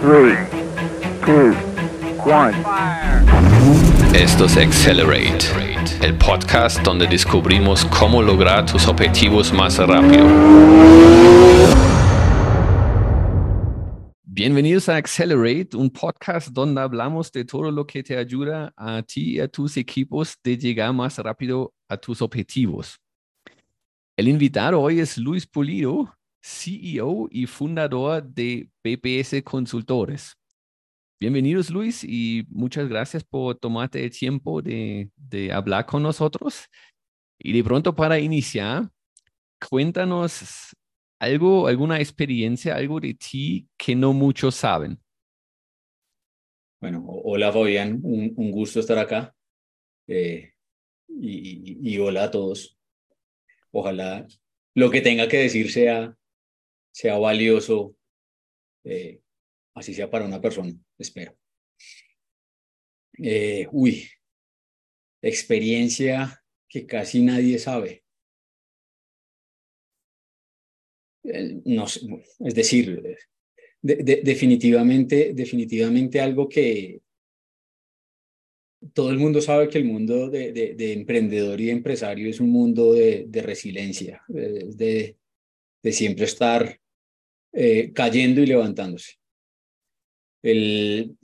three, two, one. Esto es Accelerate, el podcast donde descubrimos cómo lograr tus objetivos más rápido. Bienvenidos a Accelerate, un podcast donde hablamos de todo lo que te ayuda a ti y a tus equipos de llegar más rápido a tus objetivos. El invitado hoy es Luis Pulido, CEO y fundador de BPS Consultores. Bienvenidos Luis y muchas gracias por tomarte el tiempo de, de hablar con nosotros. Y de pronto para iniciar, cuéntanos algo, alguna experiencia, algo de ti que no muchos saben. Bueno, hola Fabián, un, un gusto estar acá. Eh, y, y, y, hola a todos. Ojalá lo que tenga que decir sea, sea valioso, eh, así sea para una persona, espero. Eh, uy, experiencia que casi nadie sabe. Eh, no sé, es decir, de, de, definitivamente, definitivamente algo que todo el mundo sabe que el mundo de, de emprendedor y empresario es un mundo de, resiliencia, de, siempre estar eh, cayendo y levantándose. El,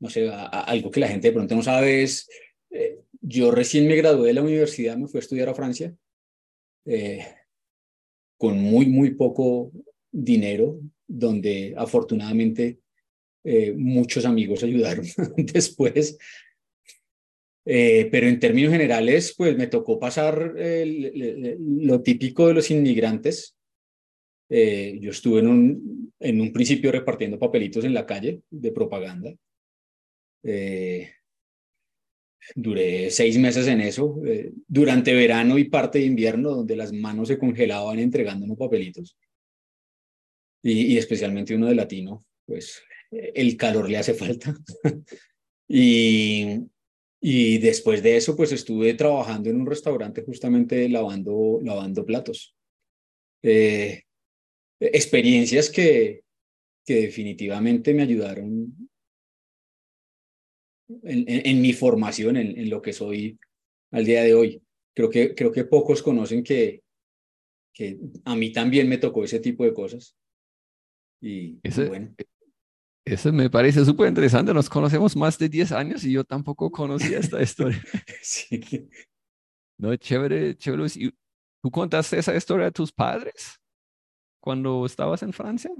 no sé, a, a, algo que la gente de pronto no sabe es, eh, yo recién me gradué de la universidad, me fui a estudiar a Francia. Eh, con muy, muy poco dinero, donde afortunadamente eh, muchos amigos ayudaron después. Eh, pero en términos generales, pues me tocó pasar el, lo típico de los inmigrantes. Eh, yo estuve en un, en un principio repartiendo papelitos en la calle de propaganda. Duré seis meses en eso, eh, durante verano y parte de invierno, donde las manos se congelaban entregándonos papelitos. Y, y especialmente uno de latino, pues el calor le hace falta. y, y después de eso, pues estuve trabajando en un restaurante justamente lavando, lavando platos. Eh, experiencias que, que definitivamente me ayudaron en, en, en mi formación, en, en, lo que soy al día de hoy. Creo que, creo que pocos conocen que, que a mí también me tocó ese tipo de cosas. Y, ese, bueno. Eso me parece súper interesante. Nos conocemos más de 10 años y yo tampoco conocía esta historia. sí. No, chévere, chévere. ¿Y ¿Tú contaste esa historia a tus padres cuando estabas en Francia?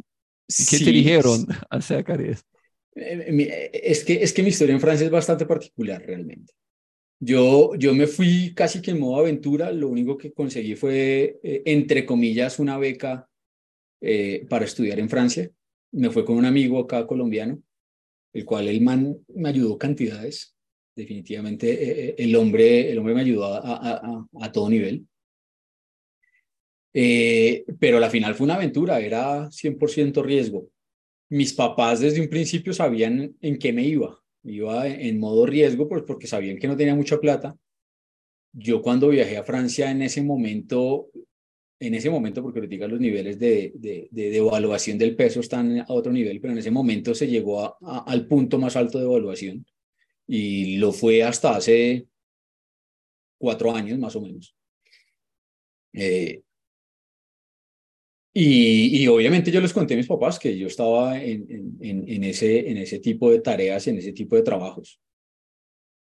¿Y ¿Qué sí, te dijeron acerca de eso? Es que, es que mi historia en Francia es bastante particular realmente. Yo, yo me fui casi que en modo aventura, lo único que conseguí fue, eh, entre comillas, una beca eh, para estudiar en Francia. Me fue con un amigo acá colombiano, el cual el man me ayudó cantidades. Definitivamente eh, el, hombre, el hombre me ayudó a, a, a, a todo nivel. Pero la final fue una aventura, era 100% riesgo mis papás desde un principio sabían en qué me iba. Iba en modo riesgo, pues porque sabían que no tenía mucha plata. Yo cuando viajé a Francia en ese momento, en ese momento, porque ahorita los niveles de, de, de, de, evaluación del peso están a otro nivel, pero en ese momento se llegó a, a, al punto más alto de evaluación y lo fue hasta hace cuatro años más o menos. Eh, y, y, obviamente yo les conté a mis papás que yo estaba en, en, en, ese, en ese tipo de tareas, en ese tipo de trabajos.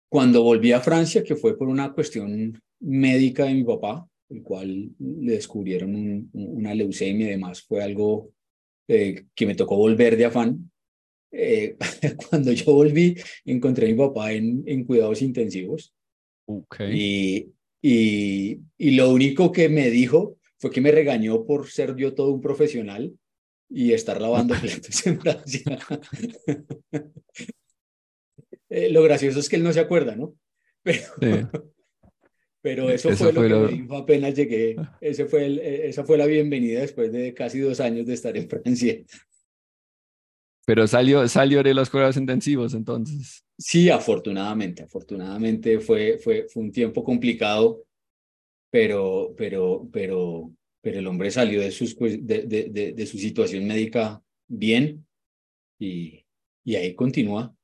Cuando volví a Francia, que fue por una cuestión médica de mi papá, el cual le descubrieron un, una leucemia y demás, fue algo eh, que me tocó volver de afán. Eh, cuando yo volví, encontré a mi papá en, en cuidados intensivos. Okay. Y, y, y lo único que me dijo fue que me regañó por ser yo todo un profesional y estar lavando platos en Francia. eh, lo gracioso es que él no se acuerda, ¿no? Pero, sí. pero eso, eso, fue, fue lo, lo que me dijo apenas llegué. Ese fue el, esa fue la bienvenida después de casi dos años de estar en Francia. Pero salió, salió de los cuidados intensivos entonces. Sí, afortunadamente, afortunadamente fue, fue, fue un tiempo complicado pero, pero, pero, pero el hombre salió de, sus, de, de, de, de su situación médica bien y, y ahí continúa.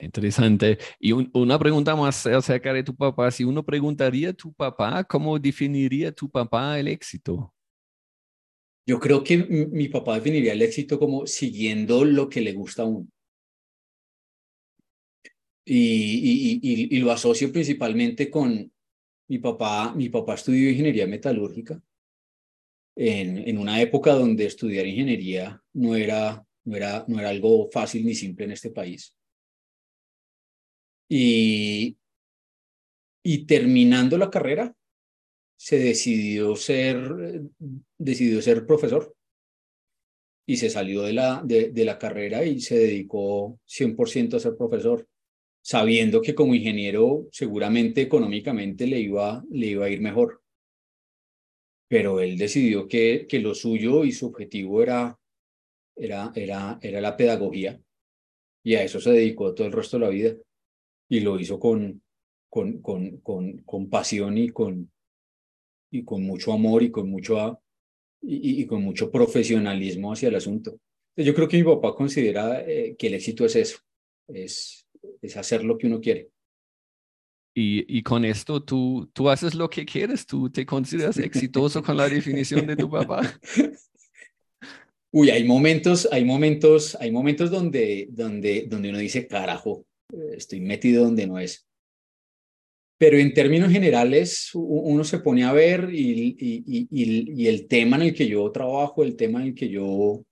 Interesante. Y una pregunta más acerca de tu papá. Si uno preguntaría a tu papá, ¿cómo definiría tu papá el éxito? Yo creo que mi papá definiría el éxito como siguiendo lo que le gusta a uno. Y, y, y, lo asocio principalmente con mi papá. Mi papá estudió ingeniería metalúrgica en, una época donde estudiar ingeniería no era, no, era, no era algo fácil ni simple en este país. Y, y terminando la carrera, se decidió ser, decidió ser profesor y se salió de la, de, de la carrera y se dedicó 100% a ser profesor, sabiendo que como ingeniero seguramente económicamente le iba, le iba a ir mejor. Pero él decidió que, que lo suyo y su objetivo era, era, era, era la pedagogía y a eso se dedicó todo el resto de la vida y lo hizo con, con, con, con, con pasión y con, y con mucho amor y con mucho, y, y con mucho profesionalismo hacia el asunto. Yo creo que mi papá considera eh, que el éxito es eso, es, es hacer lo que uno quiere. Y, y, con esto tú, tú haces lo que quieres, tú te consideras exitoso con la definición de tu papá. Uy, hay momentos, hay momentos, hay momentos donde, donde, donde uno dice, carajo, estoy metido donde no es. Pero en términos generales, uno se pone a ver y, y, el tema en el que yo trabajo, el tema en el que yo,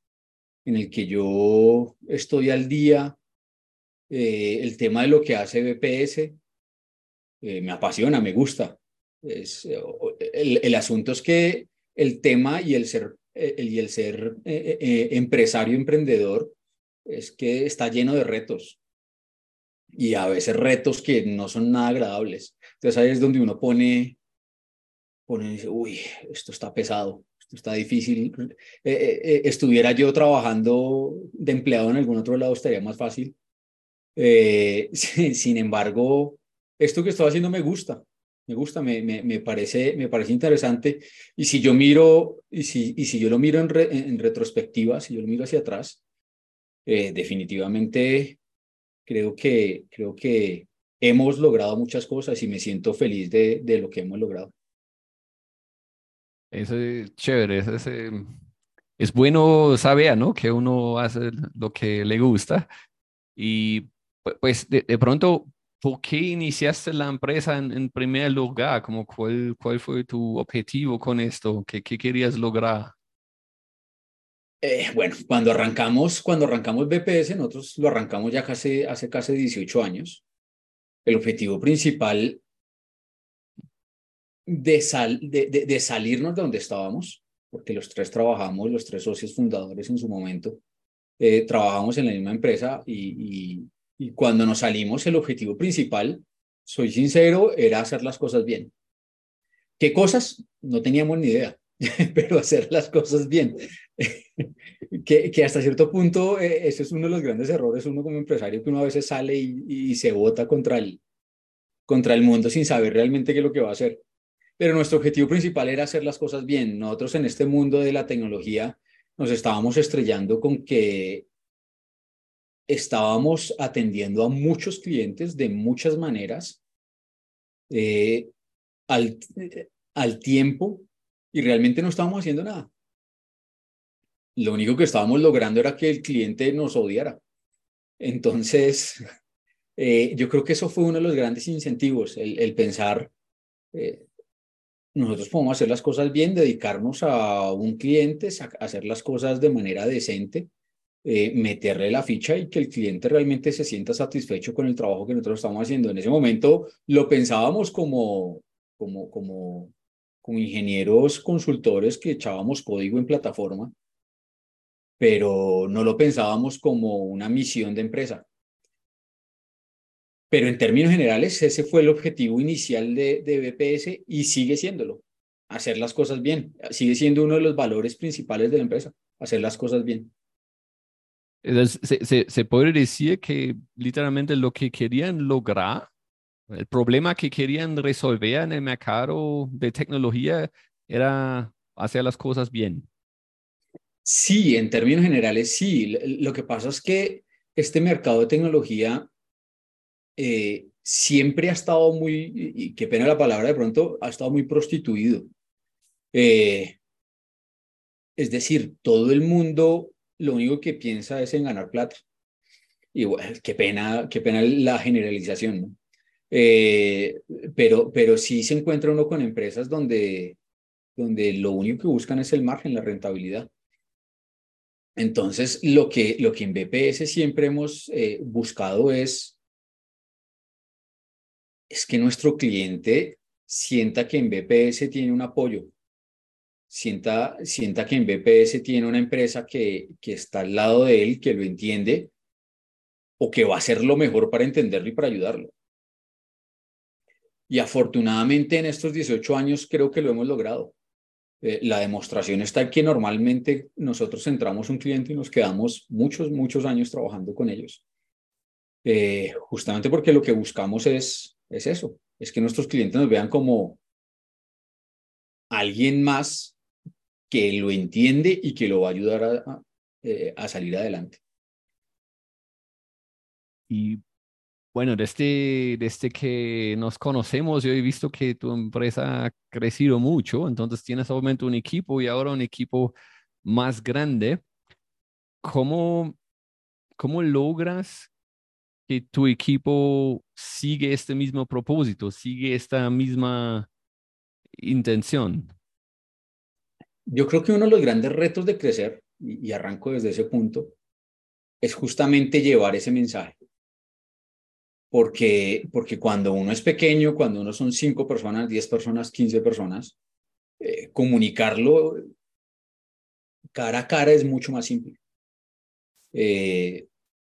en el que yo estoy al día, eh, el tema de lo que hace BPS, eh, me apasiona, me gusta. Es, el, el, asunto es que el tema y el ser, el, y el ser eh, empresario, emprendedor, es que está lleno de retos y a veces retos que no son nada agradables. Entonces ahí es donde uno pone, pone uy, esto está pesado, esto está difícil. Eh, eh, eh, estuviera yo trabajando de empleado en algún otro lado, estaría más fácil. sin embargo, esto que estoy haciendo me gusta, me gusta, me, me, me, parece, me parece interesante. Y si yo miro, y si, y si yo lo miro en, en retrospectiva, si yo lo miro hacia atrás, definitivamente creo que, creo que hemos logrado muchas cosas y me siento feliz de, de lo que hemos logrado. Eso es chévere, eso es, es bueno saber, ¿no? Que uno hace lo que le gusta. Y pues de, de pronto, ¿por qué iniciaste la empresa en, en primer lugar? Como, ¿cuál, ¿Cuál fue tu objetivo con esto? ¿Qué, qué querías lograr? Eh, bueno, cuando arrancamos, cuando arrancamos BPS, nosotros lo arrancamos ya casi, hace casi 18 años. El objetivo principal de, sal, de, de, de, salirnos de donde estábamos, porque los tres trabajamos, los tres socios fundadores en su momento, eh, trabajamos en la misma empresa y, y, y cuando nos salimos, el objetivo principal, soy sincero, era hacer las cosas bien. ¿Qué cosas? No teníamos ni idea pero hacer las cosas bien. que, que, hasta cierto punto, eh, ese es uno de los grandes errores, uno como empresario, que uno a veces sale y, y se vota contra el, contra el mundo sin saber realmente qué es lo que va a hacer. Pero nuestro objetivo principal era hacer las cosas bien. Nosotros en este mundo de la tecnología nos estábamos estrellando con que estábamos atendiendo a muchos clientes de muchas maneras, eh, al, al tiempo y realmente no estábamos haciendo nada. Lo único que estábamos logrando era que el cliente nos odiara. Entonces, eh, yo creo que eso fue uno de los grandes incentivos, el, pensar, eh, nosotros podemos hacer las cosas bien, dedicarnos a un cliente, hacer las cosas de manera decente, eh, meterle la ficha y que el cliente realmente se sienta satisfecho con el trabajo que nosotros estamos haciendo. En ese momento lo pensábamos como, como, como con ingenieros consultores que echábamos código en plataforma, pero no lo pensábamos como una misión de empresa. Pero en términos generales, ese fue el objetivo inicial de, de BPS y sigue siéndolo, hacer las cosas bien. Sigue siendo uno de los valores principales de la empresa, hacer las cosas bien. Se, se, puede decir que literalmente lo que querían lograr el problema que querían resolver en el mercado de tecnología era hacer las cosas bien. Sí, en términos generales sí. Lo que pasa es que este mercado de tecnología eh, siempre ha estado muy, y qué pena la palabra de pronto, ha estado muy prostituido. Eh, es decir, todo el mundo lo único que piensa es en ganar plata. Y bueno, qué pena, qué pena la generalización. Eh, pero, pero sí se encuentra uno con empresas donde, donde lo único que buscan es el margen, la rentabilidad. Entonces, lo que, lo que en BPS siempre hemos eh, buscado es, es que nuestro cliente sienta que en BPS tiene un apoyo, sienta, sienta que en BPS tiene una empresa que, que está al lado de él, que lo entiende o que va a hacer lo mejor para entenderlo y para ayudarlo. Y afortunadamente en estos 18 años creo que lo hemos logrado. Eh, la demostración está que normalmente nosotros entramos un cliente y nos quedamos muchos, muchos años trabajando con ellos. Eh, justamente porque lo que buscamos es, es eso, es que nuestros clientes nos vean como alguien más que lo entiende y que lo va a ayudar a, a, eh, salir adelante. Y bueno, desde, desde que nos conocemos, yo he visto que tu empresa ha crecido mucho, entonces tienes obviamente un equipo y ahora un equipo más grande. ¿Cómo, cómo logras que tu equipo sigue este mismo propósito, sigue esta misma intención? Yo creo que uno de los grandes retos de crecer, y, arranco desde ese punto, es justamente llevar ese mensaje porque, porque cuando uno es pequeño, cuando uno son cinco personas, diez personas, quince personas, eh, comunicarlo cara a cara es mucho más simple. Eh,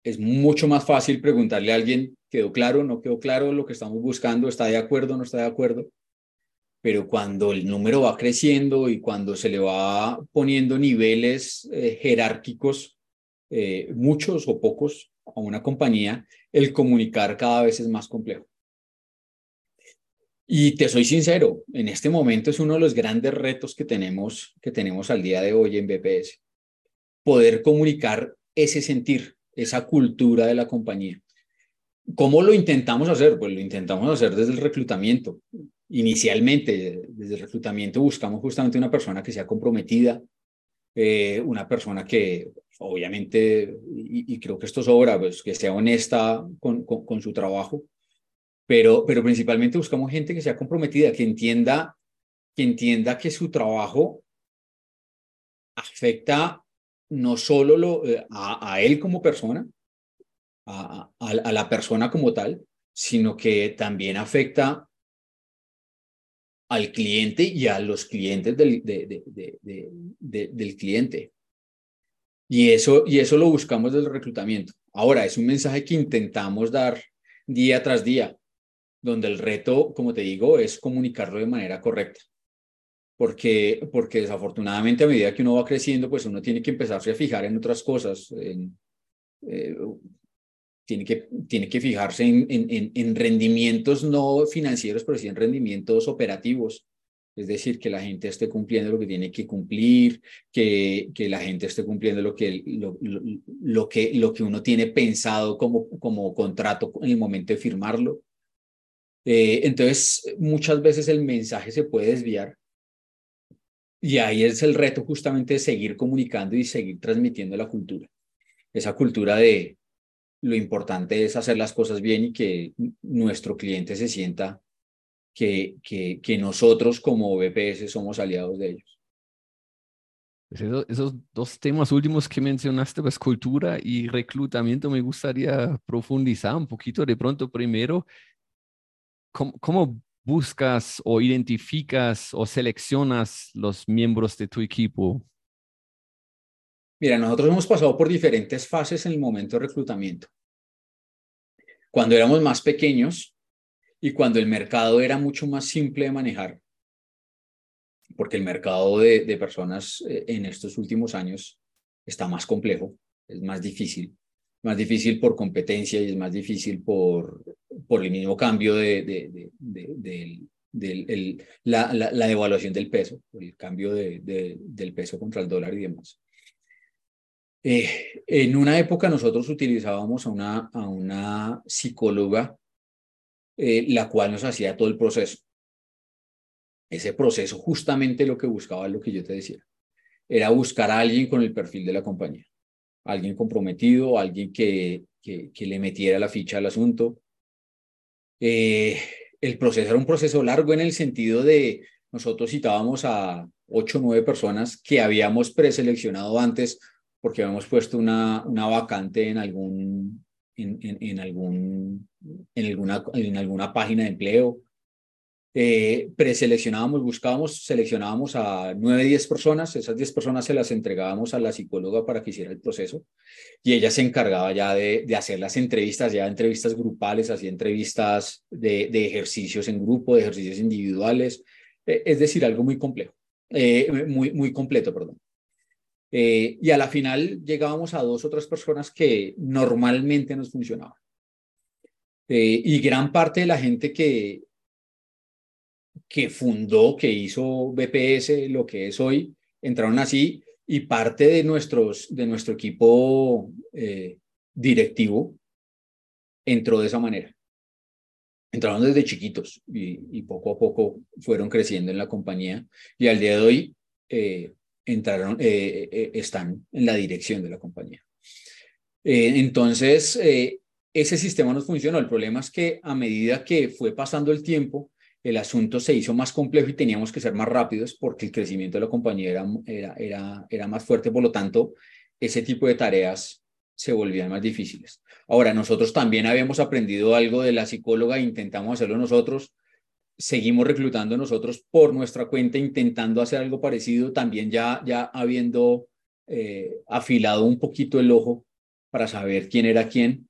es mucho más fácil preguntarle a alguien, ¿quedó claro? ¿No quedó claro lo que estamos buscando? ¿Está de acuerdo? ¿No está de acuerdo? Pero cuando el número va creciendo y cuando se le va poniendo niveles eh, jerárquicos, eh, muchos o pocos, a una compañía, el comunicar cada vez es más complejo. Y te soy sincero, en este momento es uno de los grandes retos que tenemos, que tenemos al día de hoy en BPS. Poder comunicar ese sentir, esa cultura de la compañía. ¿Cómo lo intentamos hacer? Pues lo intentamos hacer desde el reclutamiento. Inicialmente, desde el reclutamiento buscamos justamente una persona que sea comprometida, eh, una persona que obviamente, y, creo que esto sobra, pues que sea honesta con, con, su trabajo, pero, pero principalmente buscamos gente que sea comprometida, que entienda, que entienda que su trabajo afecta no solo lo, eh, a, él como persona, a, a, la persona como tal, sino que también afecta al cliente y a los clientes del, de, de, de, del cliente. Y eso, y eso lo buscamos del reclutamiento. Ahora, es un mensaje que intentamos dar día tras día, donde el reto, como te digo, es comunicarlo de manera correcta. Porque, porque desafortunadamente a medida que uno va creciendo, pues uno tiene que empezarse a fijar en otras cosas. En, eh, tiene, que, tiene que fijarse en, en, en rendimientos no financieros, pero sí en rendimientos operativos es decir, que la gente esté cumpliendo lo que tiene que cumplir, que, que la gente esté cumpliendo lo que, lo, lo, que, lo que uno tiene pensado como, como contrato en el momento de firmarlo. Eh, entonces, muchas veces el mensaje se puede desviar y ahí es el reto justamente de seguir comunicando y seguir transmitiendo la cultura. Esa cultura de lo importante es hacer las cosas bien y que nuestro cliente se sienta que, que, que nosotros como BPS somos aliados de ellos. Pues eso, esos dos temas últimos que mencionaste, pues cultura y reclutamiento, me gustaría profundizar un poquito. De pronto, primero, ¿cómo, cómo buscas o identificas o seleccionas los miembros de tu equipo? Mira, nosotros hemos pasado por diferentes fases en el momento de reclutamiento. Cuando éramos más pequeños, y cuando el mercado era mucho más simple de manejar, porque el mercado de, personas eh, en estos últimos años está más complejo, es más difícil, más difícil por competencia y es más difícil por, por el mismo cambio de, la, la, devaluación del peso, el cambio de, del peso contra el dólar y demás. Eh, en una época nosotros utilizábamos a una, a una psicóloga, eh, la cual nos hacía todo el proceso. Ese proceso, justamente lo que buscaba, lo que yo te decía, era buscar a alguien con el perfil de la compañía, alguien comprometido, alguien que, que, le metiera la ficha al asunto. Eh, el proceso era un proceso largo en el sentido de nosotros citábamos a ocho o nueve personas que habíamos preseleccionado antes porque habíamos puesto una, una vacante en algún en, en, algún en alguna en alguna página de empleo. Eh, preseleccionábamos, buscábamos, seleccionábamos a nueve, diez personas, esas diez personas se las entregábamos a la psicóloga para que hiciera el proceso. Y ella se encargaba ya de, de hacer las entrevistas, ya entrevistas grupales, hacía entrevistas de, de, ejercicios en grupo, de ejercicios individuales, eh, es decir, algo muy complejo, eh, muy, muy completo, perdón. Eh, y a la final llegábamos a dos o tres personas que normalmente nos funcionaban. Eh, y gran parte de la gente que, que fundó, que hizo BPS, lo que es hoy, entraron así y parte de, nuestros, de nuestro equipo eh, directivo entró de esa manera. Entraron desde chiquitos y, poco a poco fueron creciendo en la compañía y al día de hoy entraron, eh, están en la dirección de la compañía. entonces, ese sistema nos funcionó. El problema es que a medida que fue pasando el tiempo, el asunto se hizo más complejo y teníamos que ser más rápidos porque el crecimiento de la compañía era, era, era, más fuerte, por lo tanto, ese tipo de tareas se volvían más difíciles. Ahora, nosotros también habíamos aprendido algo de la psicóloga, intentamos hacerlo nosotros, seguimos reclutando nosotros por nuestra cuenta, intentando hacer algo parecido, también ya, ya habiendo eh, afilado un poquito el ojo para saber quién era quién,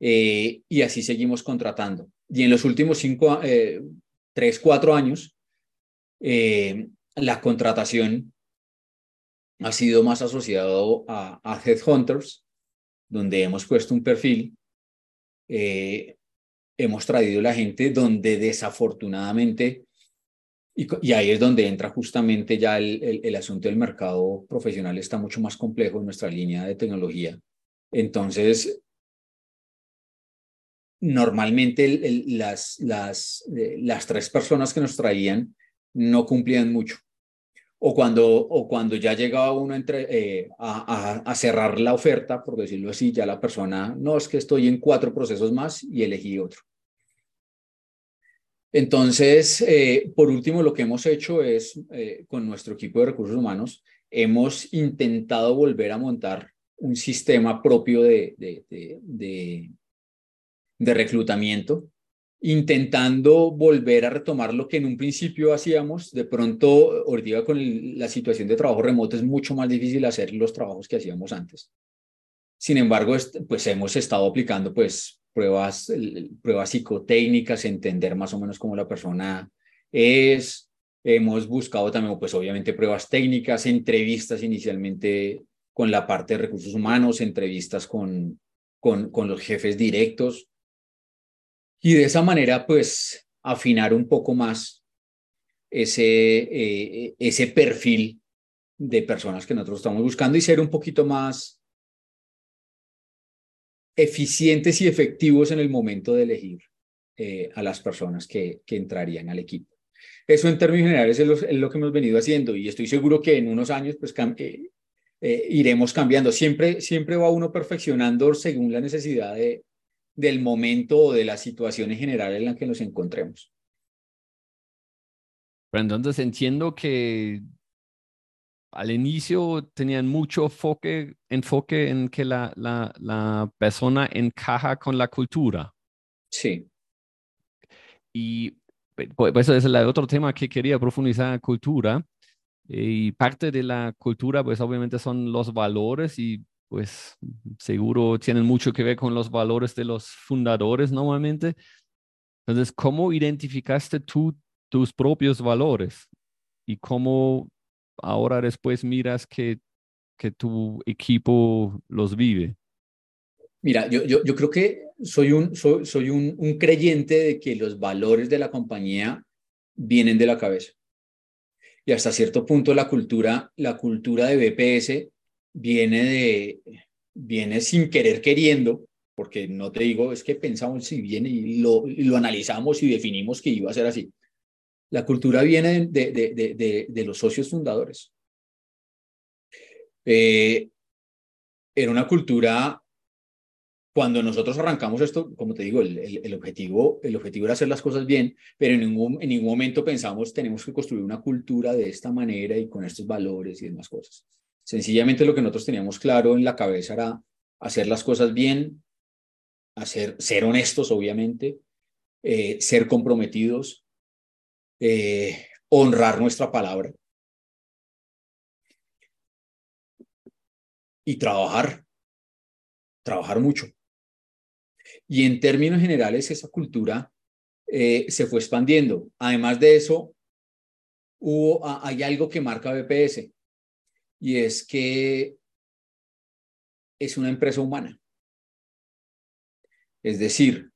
eh, y así seguimos contratando. Y en los últimos cinco, eh, tres, cuatro años, eh, la contratación ha sido más asociado a, a Headhunters, donde hemos puesto un perfil, eh, hemos traído la gente donde desafortunadamente, y, ahí es donde entra justamente ya el, el, asunto del mercado profesional, está mucho más complejo en nuestra línea de tecnología. Entonces, normalmente las, las, eh, las tres personas que nos traían no cumplían mucho. O cuando, o cuando ya llegaba uno entre, eh, a, a, cerrar la oferta, por decirlo así, ya la persona, no, es que estoy en cuatro procesos más y elegí otro. Entonces, eh, por último, lo que hemos hecho es, con nuestro equipo de recursos humanos, hemos intentado volver a montar un sistema propio de, de, de, de reclutamiento, intentando volver a retomar lo que en un principio hacíamos. De pronto, ahorita con la situación de trabajo remoto es mucho más difícil hacer los trabajos que hacíamos antes. Sin embargo, pues hemos estado aplicando pues pruebas, pruebas psicotécnicas, entender más o menos cómo la persona es. Hemos buscado también, pues obviamente, pruebas técnicas, entrevistas inicialmente con la parte de recursos humanos, entrevistas con, con, con los jefes directos, y de esa manera, pues, afinar un poco más ese, eh, ese perfil de personas que nosotros estamos buscando y ser un poquito más eficientes y efectivos en el momento de elegir eh, a las personas que, que, entrarían al equipo. Eso en términos generales es lo, que hemos venido haciendo y estoy seguro que en unos años pues eh, iremos cambiando. Siempre, siempre va uno perfeccionando según la necesidad de, del momento o de la situación en general en la que nos encontremos. entonces entiendo que al inicio tenían mucho enfoque, enfoque en que la, la, la persona encaja con la cultura. Sí. Y pues eso es el otro tema que quería profundizar, cultura. Y parte de la cultura, pues obviamente son los valores y pues seguro tienen mucho que ver con los valores de los fundadores normalmente. Entonces, ¿cómo identificaste tú tus propios valores? ¿Y cómo ahora después miras que, que tu equipo los vive? Mira, yo, yo, yo creo que soy, un, soy, soy un, creyente de que los valores de la compañía vienen de la cabeza. Y hasta cierto punto la cultura, la cultura de BPS viene de, viene sin querer queriendo, porque no te digo, es que pensamos si viene y lo, lo analizamos y definimos que iba a ser así. La cultura viene de, de, de, de los socios fundadores. Eh, era una cultura, cuando nosotros arrancamos esto, como te digo, el, el, objetivo, el objetivo era hacer las cosas bien, pero en ningún, en ningún momento pensamos tenemos que construir una cultura de esta manera y con estos valores y demás cosas. Sencillamente lo que nosotros teníamos claro en la cabeza era hacer las cosas bien, hacer, ser honestos, obviamente, eh, ser comprometidos, eh, honrar nuestra palabra y trabajar, trabajar mucho. Y en términos generales, esa cultura eh, se fue expandiendo. Además de eso, hubo, hay algo que marca BPS y es que es una empresa humana. Es decir,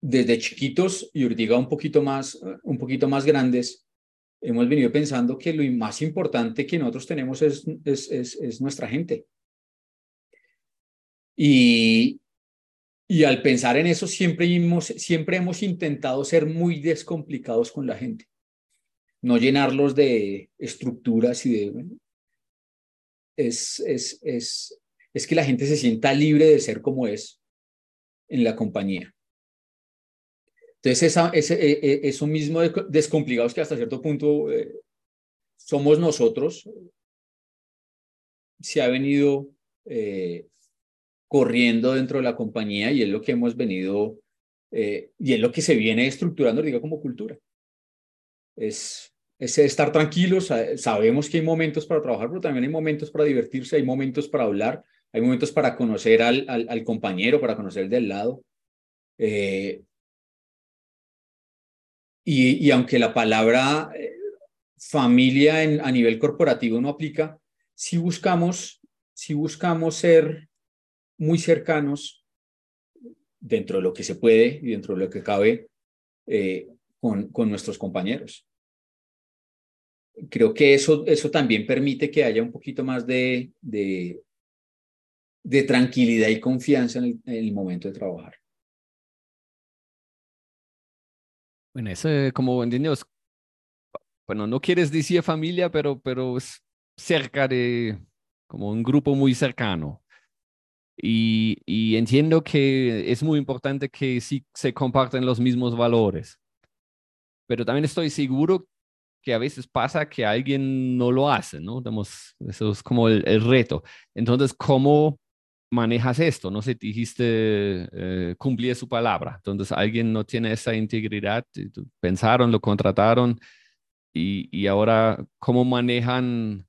desde chiquitos y ahorita un poquito más, un poquito más grandes, hemos venido pensando que lo más importante que nosotros tenemos es, es, es, es nuestra gente. Y, y al pensar en eso, siempre hemos, siempre hemos intentado ser muy descomplicados con la gente. No llenarlos de estructuras y de... Es, es, es que la gente se sienta libre de ser como es en la compañía. Entonces, esa, ese, e, e, eso mismo de descomplicados que hasta cierto punto eh, somos nosotros, se ha venido eh, corriendo dentro de la compañía y es lo que hemos venido, eh, y es lo que se viene estructurando, digo, como cultura. Es, es estar tranquilos, sabemos que hay momentos para trabajar, pero también hay momentos para divertirse, hay momentos para hablar, hay momentos para conocer al, al, al compañero, para conocer el del lado. Eh, y, aunque la palabra eh, familia a nivel corporativo no aplica, si buscamos, si buscamos ser muy cercanos dentro de lo que se puede y dentro de lo que cabe eh, con, con, nuestros compañeros. Creo que eso, eso también permite que haya un poquito más de, de, tranquilidad y confianza en el momento de trabajar. Bueno, eso como entendemos, bueno, no quieres decir familia, pero, pero es cerca de, como un grupo muy cercano. Y, y, entiendo que es muy importante que sí se comparten los mismos valores. Pero también estoy seguro que a veces pasa que alguien no lo hace, ¿no? Digamos, eso es como el, el reto. Entonces, ¿cómo manejas esto, no sé, dijiste eh, cumplir su palabra, entonces alguien no tiene esa integridad, pensaron, lo contrataron y, y ahora, ¿cómo manejan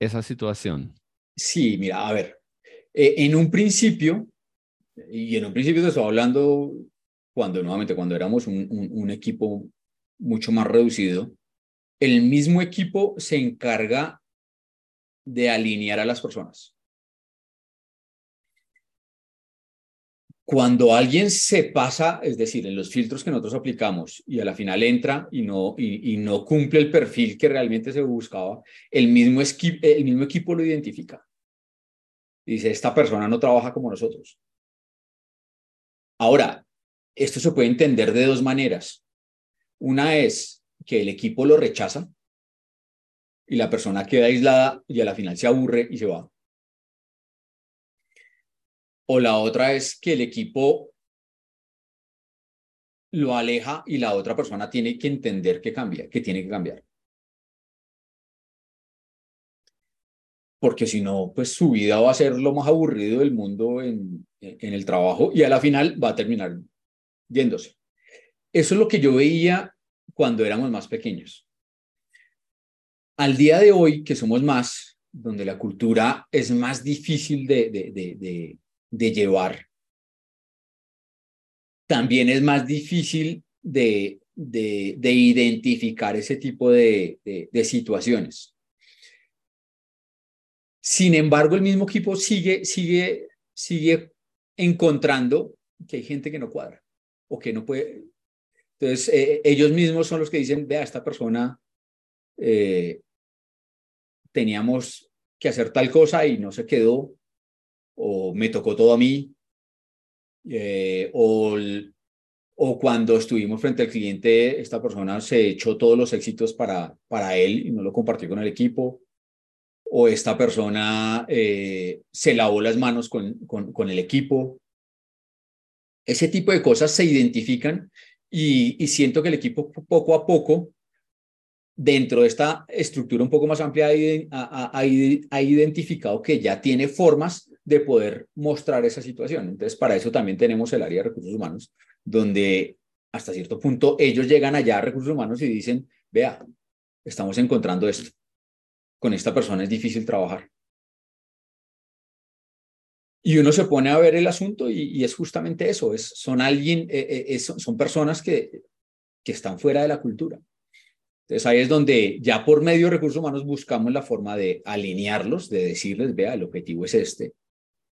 esa situación? Sí, mira, a ver, eh, en un principio, y en un principio te estoy hablando cuando nuevamente, cuando éramos un, un equipo mucho más reducido, el mismo equipo se encarga de alinear a las personas. Cuando alguien se pasa, es decir, en los filtros que nosotros aplicamos y a la final entra y no, y, no cumple el perfil que realmente se buscaba, el mismo, el mismo equipo lo identifica. Y dice, esta persona no trabaja como nosotros. Ahora, esto se puede entender de dos maneras. Una es que el equipo lo rechaza y la persona queda aislada y a la final se aburre y se va. O la otra es que el equipo lo aleja y la otra persona tiene que entender que cambia, que tiene que cambiar. Porque si no, pues su vida va a ser lo más aburrido del mundo en, en el trabajo y a la final va a terminar yéndose. Eso es lo que yo veía cuando éramos más pequeños. Al día de hoy, que somos más, donde la cultura es más difícil de, de, de, de llevar. También es más difícil de, de, de identificar ese tipo de, de, situaciones. Sin embargo, el mismo equipo sigue, sigue, sigue encontrando que hay gente que no cuadra o que no puede. Entonces, eh, ellos mismos son los que dicen, vea, esta persona eh, teníamos que hacer tal cosa y no se quedó, o me tocó todo a mí, eh, o, o cuando estuvimos frente al cliente, esta persona se echó todos los éxitos para, para él y no lo compartió con el equipo, o esta persona eh, se lavó las manos con, con, con, el equipo. Ese tipo de cosas se identifican y, y siento que el equipo poco a poco dentro de esta estructura un poco más amplia ha, ha, identificado que ya tiene formas de poder mostrar esa situación. Entonces, para eso también tenemos el área de recursos humanos, donde hasta cierto punto ellos llegan allá a recursos humanos y dicen, vea, estamos encontrando esto. Con esta persona es difícil trabajar. Y uno se pone a ver el asunto y, es justamente eso, es, son alguien, eh, eh, son personas que, que están fuera de la cultura entonces ahí es donde ya por medio de recursos humanos buscamos la forma de alinearlos, de decirles, vea, el objetivo es este.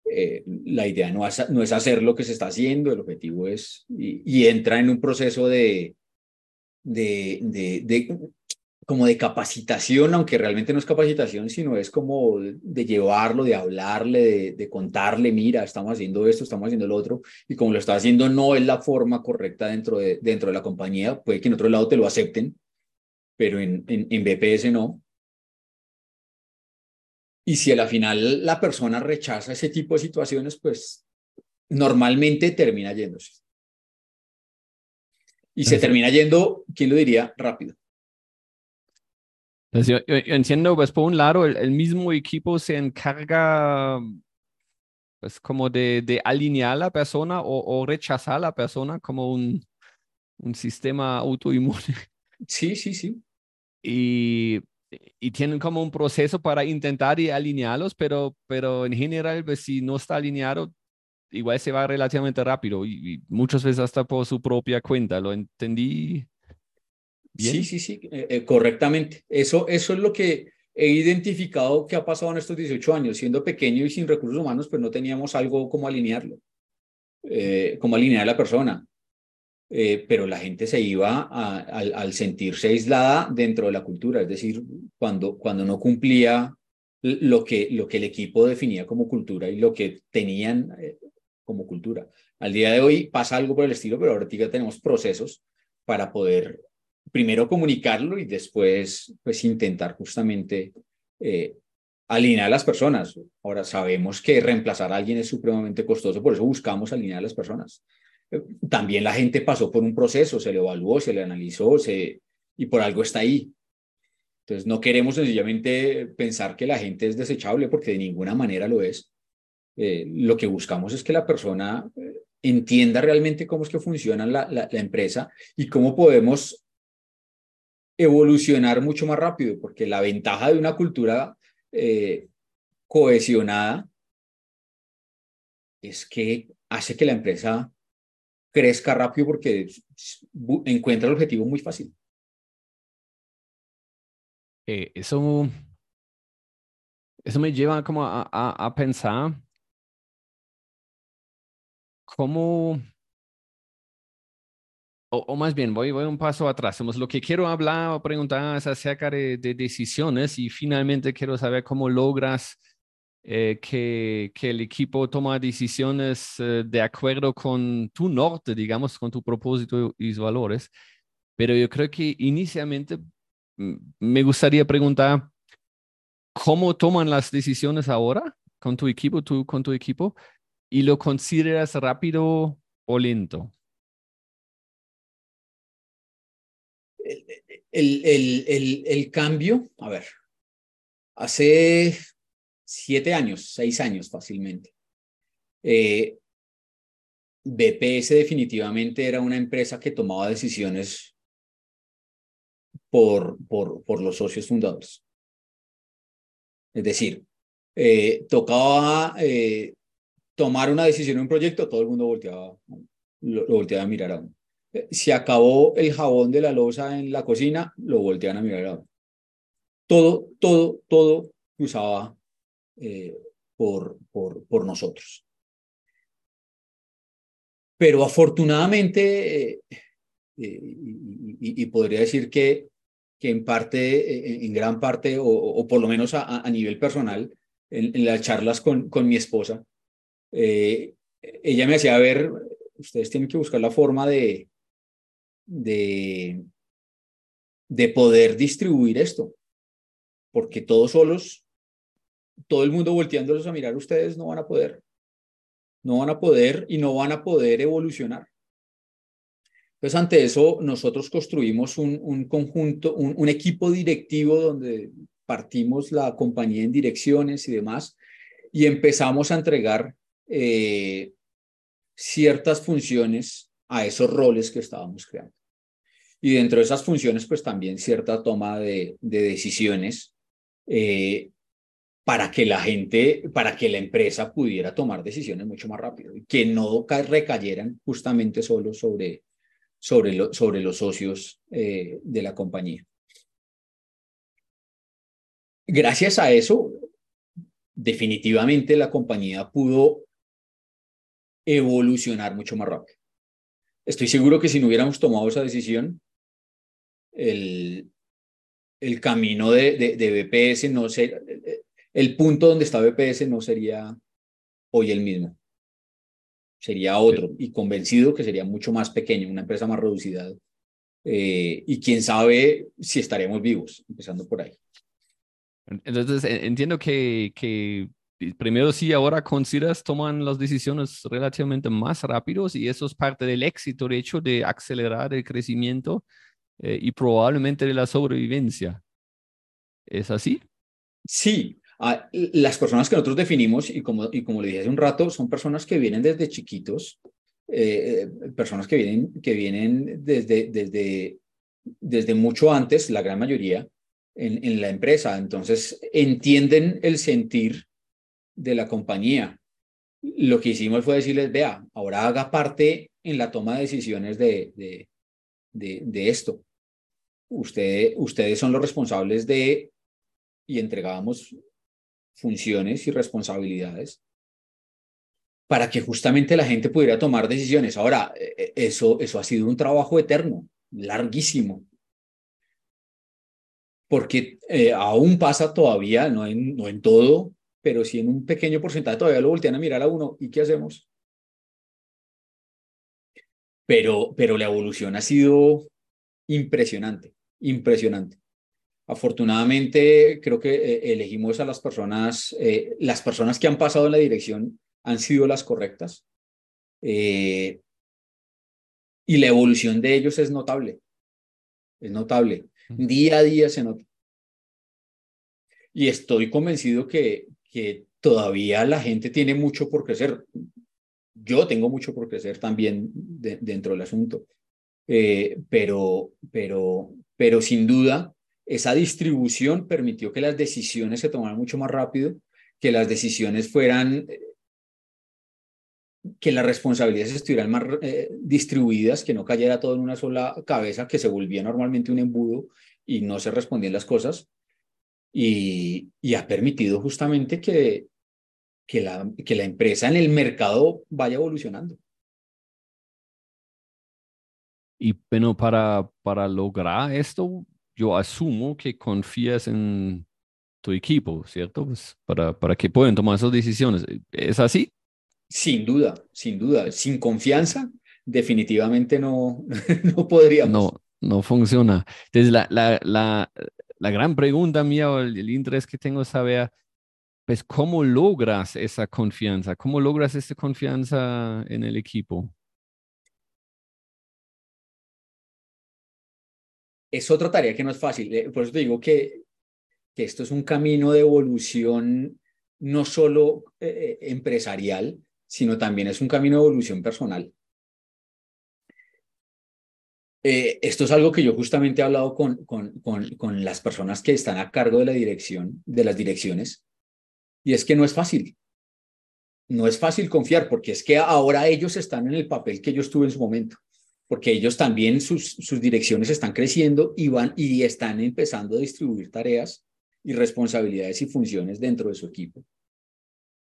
Eh, la idea no es, hacer lo que se está haciendo, el objetivo es, y, entra en un proceso de, de, de, como de capacitación, aunque realmente no es capacitación, sino es como de llevarlo, de hablarle, de, contarle, mira, estamos haciendo esto, estamos haciendo lo otro, y como lo está haciendo no es la forma correcta dentro de, dentro de la compañía, puede que en otro lado te lo acepten, pero en, en, BPS no. Y si a la final la persona rechaza ese tipo de situaciones, pues normalmente termina yéndose. Y se termina yendo, ¿quién lo diría? Rápido. Pues yo, entiendo, pues por un lado, el, mismo equipo se encarga, pues como de, de alinear a la persona o, o, rechazar a la persona como un, un sistema autoinmune. Sí, sí, sí y, y tienen como un proceso para intentar y alinearlos, pero, pero en general, pues, si no está alineado, igual se va relativamente rápido y, muchas veces hasta por su propia cuenta. ¿Lo entendí? Sí, sí, sí, eh, eh, correctamente. Eso, eso es lo que he identificado que ha pasado en estos 18 años. Siendo pequeño y sin recursos humanos, pues no teníamos algo como alinearlo, eh, como alinear a la persona. Eh, pero la gente se iba al, sentirse aislada dentro de la cultura, es decir, cuando, cuando no cumplía lo que, lo que el equipo definía como cultura y lo que tenían eh, como cultura. Al día de hoy pasa algo por el estilo, pero ahorita tenemos procesos para poder primero comunicarlo y después pues intentar justamente eh, alinear a las personas. Ahora sabemos que reemplazar a alguien es supremamente costoso, por eso buscamos alinear a las personas también la gente pasó por un proceso, se le evaluó, se le analizó se, y por algo está ahí. Entonces no queremos sencillamente pensar que la gente es desechable porque de ninguna manera lo es. Eh, lo que buscamos es que la persona eh, entienda realmente cómo es que funciona la, la, empresa y cómo podemos evolucionar mucho más rápido, porque la ventaja de una cultura eh, cohesionada es que hace que la empresa crezca rápido porque encuentra el objetivo muy fácil. Eh, eso, eso me lleva como a, a, pensar cómo, o, más bien, voy, voy un paso atrás. Lo que quiero hablar o preguntar es acerca de, de decisiones y finalmente quiero saber cómo logras eh, que, que, el equipo toma decisiones eh, de acuerdo con tu norte, digamos, con tu propósito y valores. Pero yo creo que inicialmente mm, me gustaría preguntar, ¿cómo toman las decisiones ahora con tu equipo, tú, con tu equipo? ¿Y lo consideras rápido o lento? El, el, el, el, cambio, a ver, hace siete años, seis años fácilmente. Eh, BPS definitivamente era una empresa que tomaba decisiones por, por, por los socios fundadores. Es decir, eh, tocaba eh, tomar una decisión en un proyecto, todo el mundo volteaba, lo, volteaba a mirar a uno. Si acabó el jabón de la losa en la cocina, lo volteaban a mirar a uno. Todo, todo, todo usaba eh, por, por, por, nosotros. Pero afortunadamente, eh, eh, y, podría decir que que en parte, en gran parte, o, por lo menos a, nivel personal, en, las charlas con, con mi esposa, ella me hacía ver, ustedes tienen que buscar la forma de, de, de poder distribuir esto, porque todos solos, todo el mundo volteándolos a mirar, ustedes no van a poder, no van a poder y no van a poder evolucionar. Entonces, ante eso, nosotros construimos un, un conjunto, un, un, equipo directivo donde partimos la compañía en direcciones y demás, y empezamos a entregar eh, ciertas funciones a esos roles que estábamos creando. Y dentro de esas funciones, pues también cierta toma de, de decisiones eh, para que la gente, para que la empresa pudiera tomar decisiones mucho más rápido y que no recayeran justamente solo sobre, sobre, los socios eh, de la compañía. Gracias a eso, definitivamente la compañía pudo evolucionar mucho más rápido. Estoy seguro que si no hubiéramos tomado esa decisión, el, el camino de, de, BPS no sería, el punto donde está BPS no sería hoy el mismo. Sería otro y convencido que sería mucho más pequeño, una empresa más reducida. Eh, y quién sabe si estaremos vivos, empezando por ahí. Entonces, entiendo que, que primero sí, ahora consideras toman las decisiones relativamente más rápidos y eso es parte del éxito, de hecho, de acelerar el crecimiento eh, y probablemente de la sobrevivencia. ¿Es así? Sí, ah, las personas que nosotros definimos, y como, y como le dije hace un rato, son personas que vienen desde chiquitos, eh, personas que vienen, que vienen desde, desde, desde mucho antes, la gran mayoría, en, en la empresa. Entonces, entienden el sentir de la compañía. Lo que hicimos fue decirles, vea, ahora haga parte en la toma de decisiones de, de, de, esto. Usted, ustedes son los responsables de, y entregábamos funciones y responsabilidades para que justamente la gente pudiera tomar decisiones. Ahora, e, e, eso, eso ha sido un trabajo eterno, larguísimo, porque eh, aún pasa todavía, no en, no en todo, pero si en un pequeño porcentaje todavía lo voltean a mirar a uno, ¿y qué hacemos? Pero, pero la evolución ha sido impresionante, impresionante. Afortunadamente, creo que eh, elegimos a las personas, eh, las personas que han pasado en la dirección han sido las correctas. Eh, y la evolución de ellos es notable, es notable. Día a día se nota. Y estoy convencido que, que todavía la gente tiene mucho por crecer. Yo tengo mucho por crecer también dentro del asunto, eh, pero, pero, pero sin duda esa distribución permitió que las decisiones se tomaran mucho más rápido, que las decisiones fueran, que las responsabilidades estuvieran más eh, distribuidas, que no cayera todo en una sola cabeza, que se volvía normalmente un embudo y no se respondían las cosas y, ha permitido justamente que, la, empresa en el mercado vaya evolucionando. Y bueno, para lograr esto, yo asumo que confías en tu equipo, ¿cierto? Pues para, para que puedan tomar esas decisiones. ¿Es así? Sin duda, sin duda. Sin confianza, definitivamente no, no podríamos. No, no funciona. Entonces, la, la, la, la gran pregunta mía o el, interés que tengo es saber, pues, ¿cómo logras esa confianza? ¿Cómo logras esa confianza en el equipo? Es otra tarea que no es fácil. Eh, por eso te digo que, esto es un camino de evolución no solo eh, eh, empresarial, sino también es un camino de evolución personal. Esto es algo que yo justamente he hablado con, con, las personas que están a cargo de la dirección, de las direcciones, y es que no es fácil. No es fácil confiar porque es que ahora ellos están en el papel que yo estuve en su momento, porque ellos también sus, sus direcciones están creciendo y van y están empezando a distribuir tareas y responsabilidades y funciones dentro de su equipo.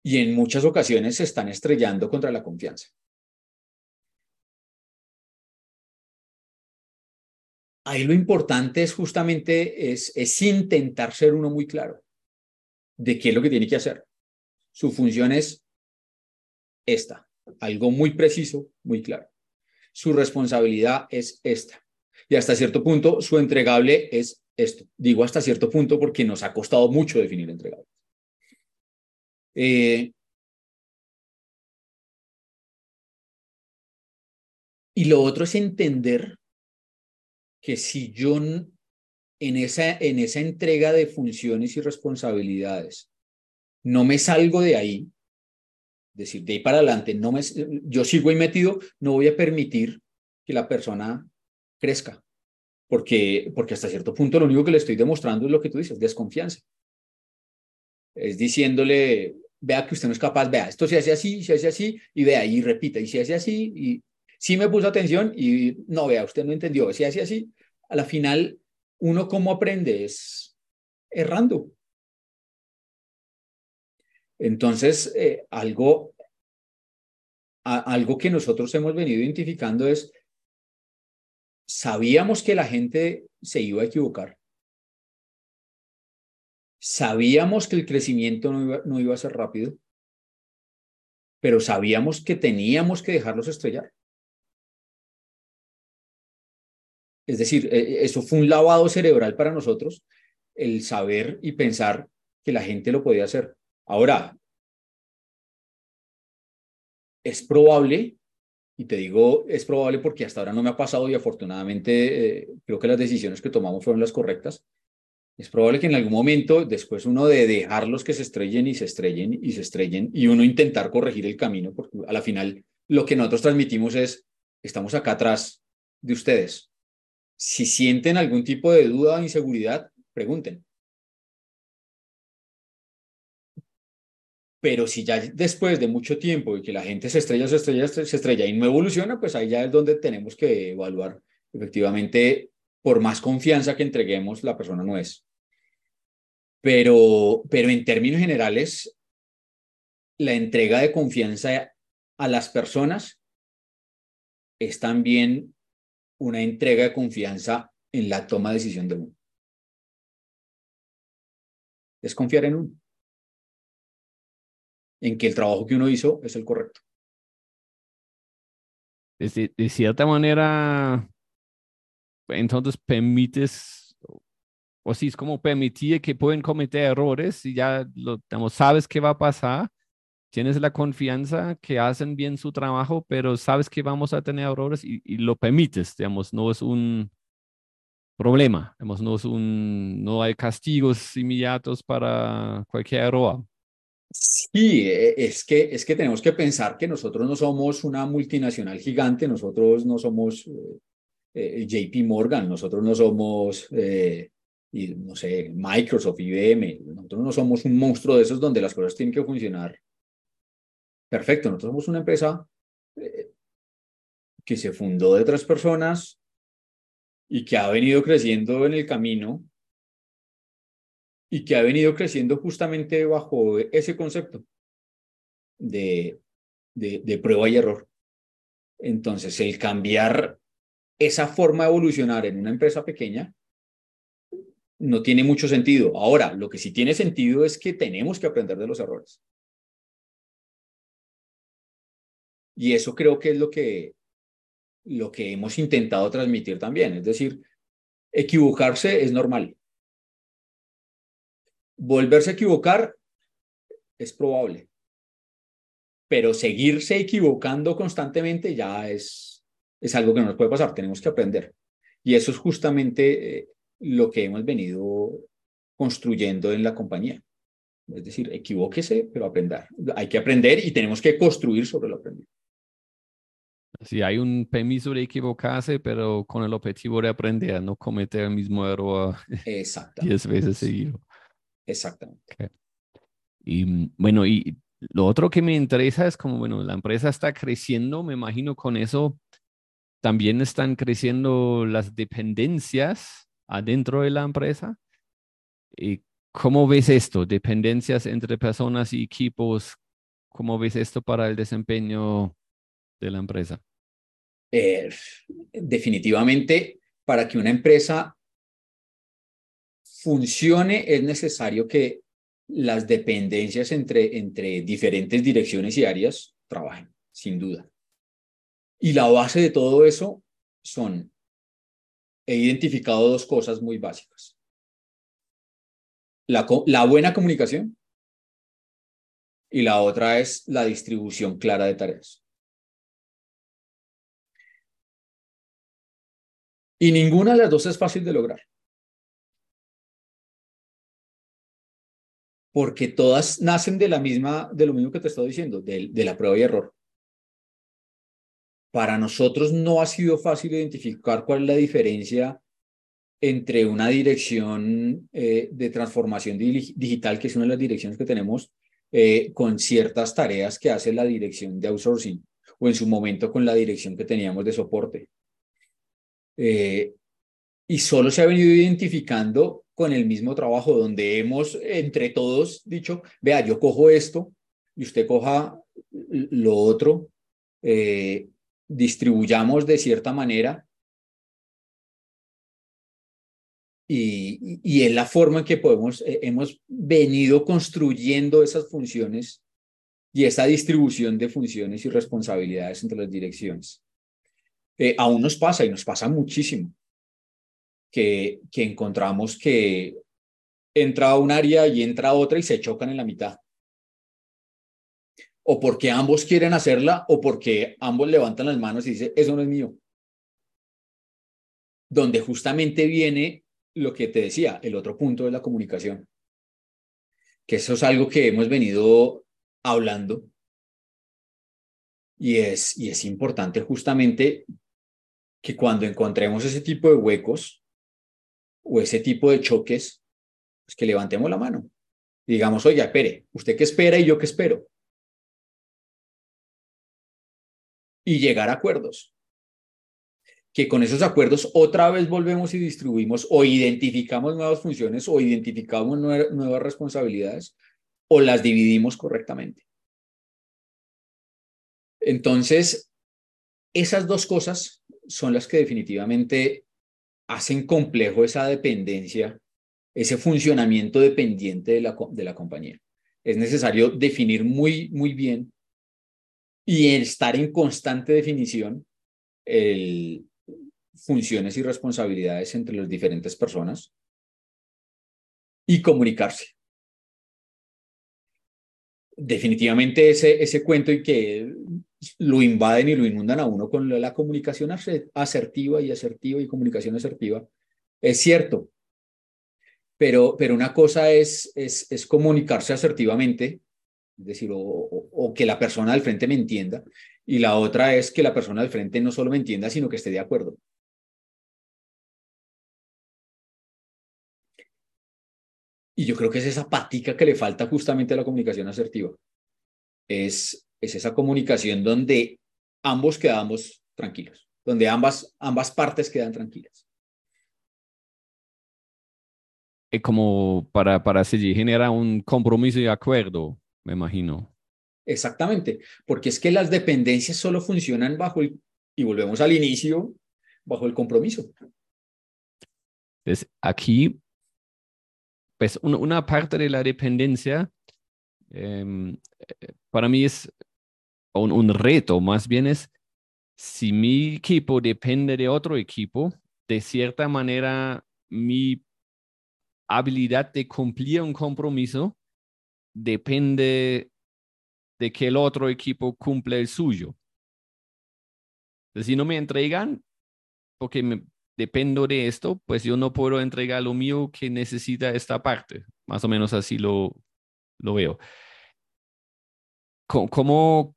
Y en muchas ocasiones se están estrellando contra la confianza. ahí lo importante es justamente es, es intentar ser uno muy claro de qué es lo que tiene que hacer. Su función es esta, algo muy preciso, muy claro. Su responsabilidad es esta. Y hasta cierto punto, su entregable es esto. Digo hasta cierto punto porque nos ha costado mucho definir entregable. Eh, y lo otro es entender que si yo en esa, en esa entrega de funciones y responsabilidades no me salgo de ahí, decir, de ahí para adelante, no me, yo sigo ahí metido, no voy a permitir que la persona crezca, porque, porque hasta cierto punto lo único que le estoy demostrando es lo que tú dices, desconfianza. Es diciéndole, vea que usted no es capaz, vea, esto se hace así, se hace así, y vea, y repita, y se hace así, y sí me puso atención, y no, vea, usted no entendió, se hace así. A la final, uno cómo aprende es errando. Entonces, eh, algo, algo que nosotros hemos venido identificando es, sabíamos que la gente se iba a equivocar. Sabíamos que el crecimiento no iba, a ser rápido, pero sabíamos que teníamos que dejarlos estrellar. Es decir, e, e, eso fue un lavado cerebral para nosotros, el saber y pensar que la gente lo podía hacer. Ahora, es probable, y te digo, es probable porque hasta ahora no me ha pasado y afortunadamente eh, creo que las decisiones que tomamos fueron las correctas. Es probable que en algún momento, después uno de dejarlos que se estrellen y se estrellen y se estrellen y uno intentar corregir el camino, porque a la final lo que nosotros transmitimos es, estamos acá atrás de ustedes, si sienten algún tipo de duda o inseguridad, pregunten. Pero si ya después de mucho tiempo y que la gente se estrella, se estrella, se estrella y no evoluciona, pues ahí ya es donde tenemos que evaluar. Efectivamente, por más confianza que entreguemos, la persona no es. Pero, pero en términos generales, la entrega de confianza a las personas es también una entrega de confianza en la toma de decisión de uno. Es confiar en uno. En que el trabajo que uno hizo es el correcto. De, cierta manera, entonces permites, o si es como permitir que pueden cometer errores y ya lo, digamos, sabes qué va a pasar, tienes la confianza que hacen bien su trabajo, pero sabes que vamos a tener errores y, lo permites, digamos, no es un problema, digamos, no, es un, no hay castigos inmediatos para cualquier error. Sí, e, es que, es que tenemos que pensar que nosotros no somos una multinacional gigante, nosotros no somos eh, eh, JP Morgan, nosotros no somos, eh, no sé, Microsoft, IBM, nosotros no somos un monstruo de esos donde las cosas tienen que funcionar perfecto, nosotros somos una empresa eh, que se fundó de tres personas y que ha venido creciendo en el camino y que ha venido creciendo justamente bajo ese concepto de, de, prueba y error. Entonces, el cambiar esa forma de evolucionar en una empresa pequeña no tiene mucho sentido. Ahora, lo que sí tiene sentido es que tenemos que aprender de los errores. Y eso creo que es lo que, lo que hemos intentado transmitir también. Es decir, equivocarse es normal. Volverse a equivocar es probable. Pero seguirse equivocando constantemente ya es, es algo que no nos puede pasar. Tenemos que aprender. Y eso es justamente eh, lo que hemos venido construyendo en la compañía. Es decir, equivóquese, pero aprender. Hay que aprender y tenemos que construir sobre lo aprendido. Si hay un permiso de equivocarse, pero con el objetivo de aprender, no cometer el mismo error diez veces seguido. Exactamente. Y mm, bueno, y lo otro que me interesa es como, bueno, la empresa está creciendo, me imagino con eso también están creciendo las dependencias adentro de la empresa. ¿Y ¿Cómo ves esto? Dependencias entre personas y equipos. ¿Cómo ves esto para el desempeño de la empresa? Eh, definitivamente para que una empresa funcione es necesario que las dependencias entre, entre diferentes direcciones y áreas trabajen, sin duda. Y la base de todo eso son, he identificado dos cosas muy básicas. La, la buena comunicación y la otra es la distribución clara de tareas. Y ninguna de las dos es fácil de lograr. Porque todas nacen de la misma, de lo mismo que te estoy diciendo, de, de la prueba y error. Para nosotros no ha sido fácil identificar cuál es la diferencia entre una dirección eh, de transformación digital, que es una de las direcciones que tenemos, eh, con ciertas tareas que hace la dirección de outsourcing o en su momento con la dirección que teníamos de soporte. Eh, y solo se ha venido identificando con el mismo trabajo donde hemos entre todos dicho, vea, yo cojo esto y usted coja lo otro, eh, distribuyamos de cierta manera y, y, es la forma en que podemos, eh, hemos venido construyendo esas funciones y esa distribución de funciones y responsabilidades entre las direcciones. Eh, aún nos pasa y nos pasa muchísimo que, encontramos que entra un área y entra otra y se chocan en la mitad. O porque ambos quieren hacerla o porque ambos levantan las manos y dicen, eso no es mío. Donde justamente viene lo que te decía, el otro punto de la comunicación. Que eso es algo que hemos venido hablando y es, y es importante justamente que cuando encontremos ese tipo de huecos o ese tipo de choques, pues que levantemos la mano. Y digamos, oye, espere, ¿usted qué espera y yo qué espero? Y llegar a acuerdos. Que con esos acuerdos otra vez volvemos y distribuimos o identificamos nuevas funciones o identificamos nuevas responsabilidades o las dividimos correctamente. Entonces, esas dos cosas son las que definitivamente hacen complejo esa dependencia, ese funcionamiento dependiente de la, de la compañía. Es necesario definir muy, muy bien y estar en constante definición el, funciones y responsabilidades entre las diferentes personas y comunicarse. Definitivamente ese, ese cuento y que lo invaden y lo inundan a uno con la comunicación asertiva y asertiva y comunicación asertiva. Es cierto, pero, pero una cosa es, es, comunicarse asertivamente, es decir, o, o, que la persona del frente me entienda, y la otra es que la persona del frente no solo me entienda, sino que esté de acuerdo. Y yo creo que es esa patica que le falta justamente a la comunicación asertiva. Es es esa comunicación donde ambos quedamos tranquilos, donde ambas, ambas partes quedan tranquilas. Es como para, para seguir genera un compromiso y acuerdo, me imagino. Exactamente, porque es que las dependencias solo funcionan bajo el, y volvemos al inicio, bajo el compromiso. Entonces, aquí, pues una parte de la dependencia eh, para mí es un, reto, más bien es, si mi equipo depende de otro equipo, de cierta manera mi habilidad de cumplir un compromiso depende de que el otro equipo cumple el suyo. Si no me entregan, porque me, dependo de esto, pues yo no puedo entregar lo mío que necesita esta parte. Más o menos así lo veo. ¿Cómo,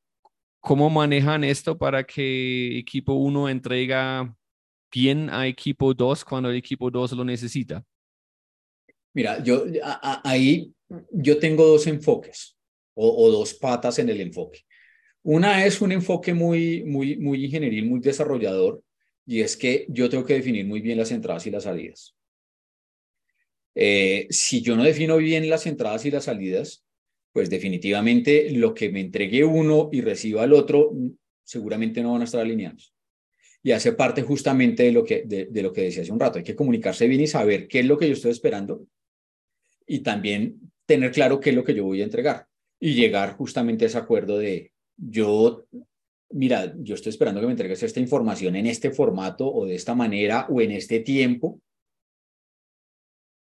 ¿Cómo manejan esto para que equipo 1 entrega bien a equipo 2 cuando el equipo 2 lo necesita? Mira, yo ahí yo tengo dos enfoques o, o, dos patas en el enfoque. Una es un enfoque muy, muy, muy ingenieril, muy desarrollador, y es que yo tengo que definir muy bien las entradas y las salidas. Eh, si yo no defino bien las entradas y las salidas, pues definitivamente lo que me entregue uno y reciba el otro seguramente no van a estar alineados. y hace parte justamente de lo que, de, de lo que decía hace un rato. Hay que comunicarse bien y saber qué es lo que yo estoy esperando y también tener claro qué es lo que yo voy a entregar y llegar justamente a ese acuerdo de yo, mira, yo estoy esperando que me entregues esta información en este formato o de esta manera o en este tiempo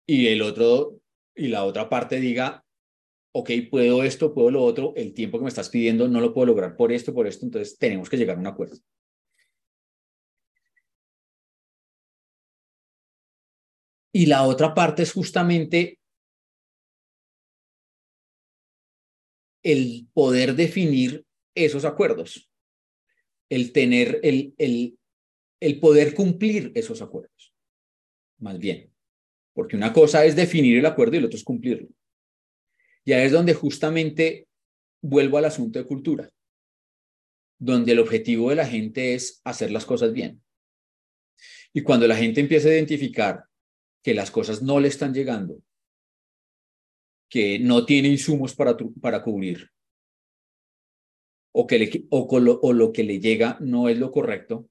y el otro y la otra parte diga, ok, puedo esto, puedo lo otro, el tiempo que me estás pidiendo no lo puedo lograr por esto, por esto, entonces tenemos que llegar a un acuerdo. Y la otra parte es justamente el poder definir esos acuerdos, el tener, el, el, el poder cumplir esos acuerdos, más bien. Porque una cosa es definir el acuerdo y el otro es cumplirlo. Ya es donde justamente vuelvo al asunto de cultura, donde el objetivo de la gente es hacer las cosas bien. Y cuando la gente empieza a identificar que las cosas no le están llegando, que no tiene insumos para, para cubrir, o, que le, o, o lo que le llega no es lo correcto,